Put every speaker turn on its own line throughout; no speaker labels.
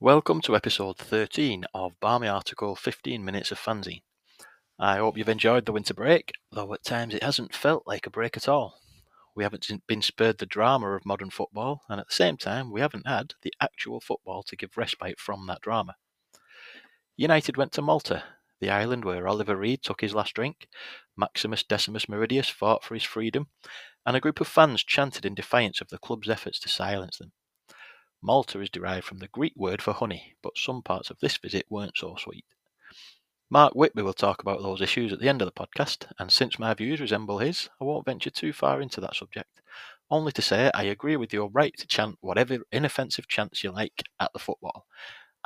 Welcome to episode 13 of Barmy Article 15 Minutes of Fanzine. I hope you've enjoyed the winter break, though at times it hasn't felt like a break at all. We haven't been spared the drama of modern football, and at the same time, we haven't had the actual football to give respite from that drama. United went to Malta, the island where Oliver Reed took his last drink, Maximus Decimus Meridius fought for his freedom, and a group of fans chanted in defiance of the club's efforts to silence them. Malta is derived from the Greek word for honey, but some parts of this visit weren't so sweet. Mark Whitby will talk about those issues at the end of the podcast, and since my views resemble his, I won't venture too far into that subject. Only to say I agree with your right to chant whatever inoffensive chants you like at the football,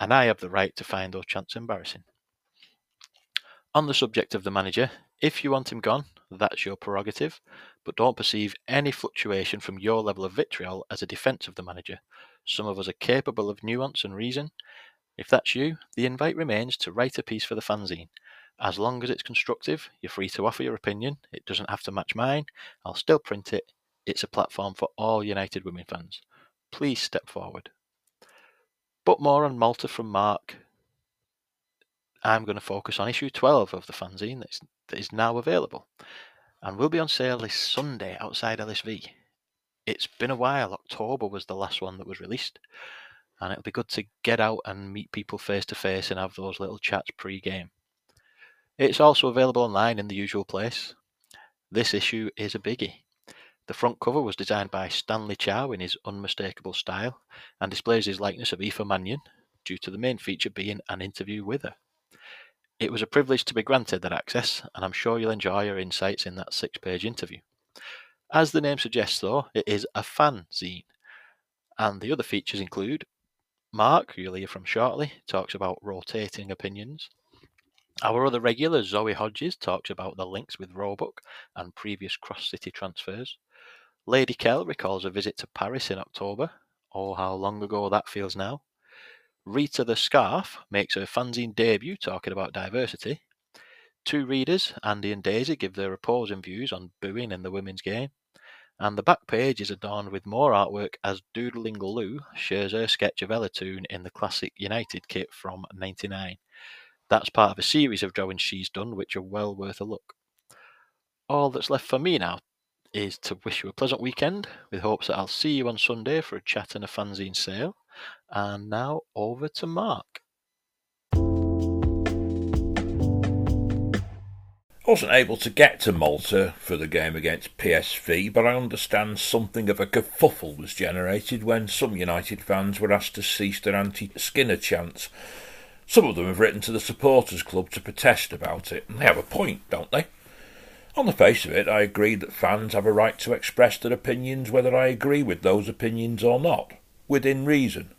and I have the right to find those chants embarrassing. On the subject of the manager, if you want him gone, that's your prerogative, but don't perceive any fluctuation from your level of vitriol as a defence of the manager. Some of us are capable of nuance and reason. If that's you, the invite remains to write a piece for the fanzine. As long as it's constructive, you're free to offer your opinion. It doesn't have to match mine. I'll still print it. It's a platform for all United Women fans. Please step forward. But more on Malta from Mark. I'm going to focus on issue 12 of the fanzine that is, now available and will be on sale this Sunday outside LSV it's been a while. October was the last one that was released, and it'll be good to get out and meet people face to face and have those little chats pre-game. It's also available online in the usual place. This issue is a biggie. The front cover was designed by Stanley Chow in his unmistakable style and displays his likeness of Aoife Mannion, due to the main feature being an interview with her. It was a privilege to be granted that access, and I'm sure you'll enjoy her insights in that six page interview. As the name suggests, though, it is a fanzine. And the other features include Mark, who you'll hear from shortly, talks about rotating opinions. Our other regular, Zoe Hodges, talks about the links with Roebuck and previous cross city transfers. Lady Kell recalls a visit to Paris in October. Oh, how long ago that feels now. Rita the Scarf makes her fanzine debut talking about diversity. Two readers, Andy and Daisy, give their opposing views on booing in the women's game and the back page is adorned with more artwork as Doodling Lou shares her sketch of Ella Toone in the classic United kit from 99. That's part of a series of drawings she's done, which are well worth a look. All that's left for me now is to wish you a pleasant weekend, with hopes that I'll see you on Sunday for a chat and a fanzine sale. And now over to Mark.
I wasn't able to get to Malta for the game against PSV, but I understand something of a kerfuffle was generated when some United fans were asked to cease their anti Skinner chants. Some of them have written to the supporters club to protest about it, and they have a point, don't they? On the face of it, I agree that fans have a right to express their opinions whether I agree with those opinions or not, within reason.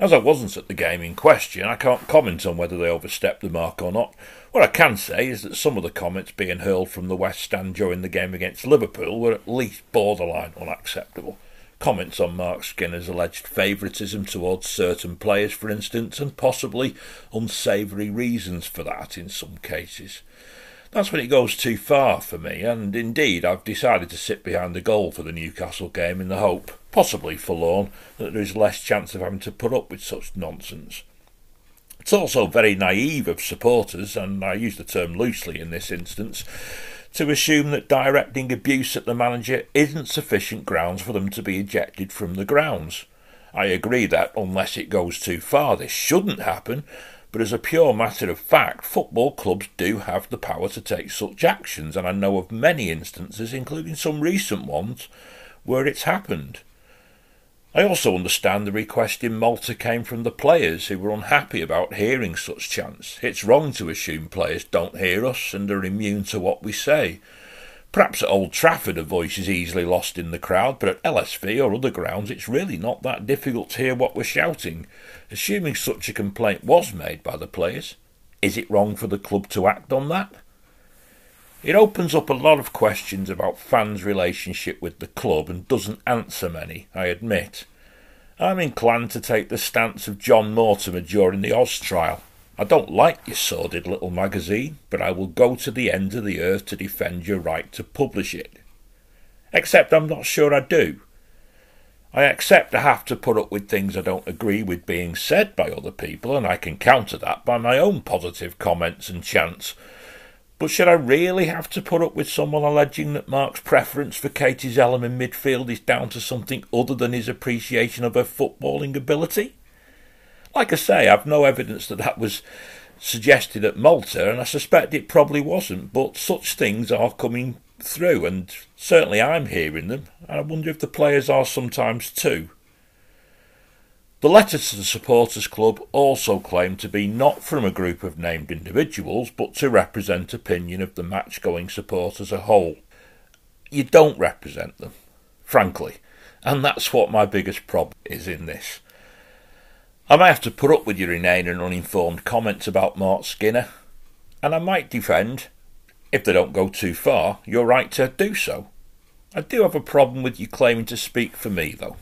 As I wasn't at the game in question, I can't comment on whether they overstepped the mark or not. What I can say is that some of the comments being hurled from the West Stand during the game against Liverpool were at least borderline unacceptable. Comments on Mark Skinner's alleged favouritism towards certain players, for instance, and possibly unsavoury reasons for that in some cases. That's when it goes too far for me, and indeed I've decided to sit behind the goal for the Newcastle game in the hope, possibly forlorn, that there is less chance of having to put up with such nonsense. It's also very naive of supporters, and I use the term loosely in this instance, to assume that directing abuse at the manager isn't sufficient grounds for them to be ejected from the grounds. I agree that, unless it goes too far, this shouldn't happen, but as a pure matter of fact, football clubs do have the power to take such actions, and I know of many instances, including some recent ones, where it's happened. I also understand the request in Malta came from the players who were unhappy about hearing such chants. It's wrong to assume players don't hear us and are immune to what we say. Perhaps at Old Trafford a voice is easily lost in the crowd, but at LSV or other grounds it's really not that difficult to hear what we're shouting. Assuming such a complaint was made by the players, is it wrong for the club to act on that? It opens up a lot of questions about fans' relationship with the club and doesn't answer many, I admit. I'm inclined to take the stance of John Mortimer during the Oz trial. I don't like your sordid little magazine, but I will go to the end of the earth to defend your right to publish it. Except I'm not sure I do. I accept I have to put up with things I don't agree with being said by other people, and I can counter that by my own positive comments and chants. But should I really have to put up with someone alleging that Mark's preference for Katie Zelem in midfield is down to something other than his appreciation of her footballing ability? Like I say, I've no evidence that that was suggested at Malta, and I suspect it probably wasn't, but such things are coming through, and certainly I'm hearing them, and I wonder if the players are sometimes too. The letter to the Supporters Club also claimed to be not from a group of named individuals, but to represent opinion of the match going support as a whole. You don't represent them, frankly, and that's what my biggest problem is in this. I may have to put up with your inane and uninformed comments about Mark Skinner, and I might defend, if they don't go too far, your right to do so. I do have a problem with you claiming to speak for me, though.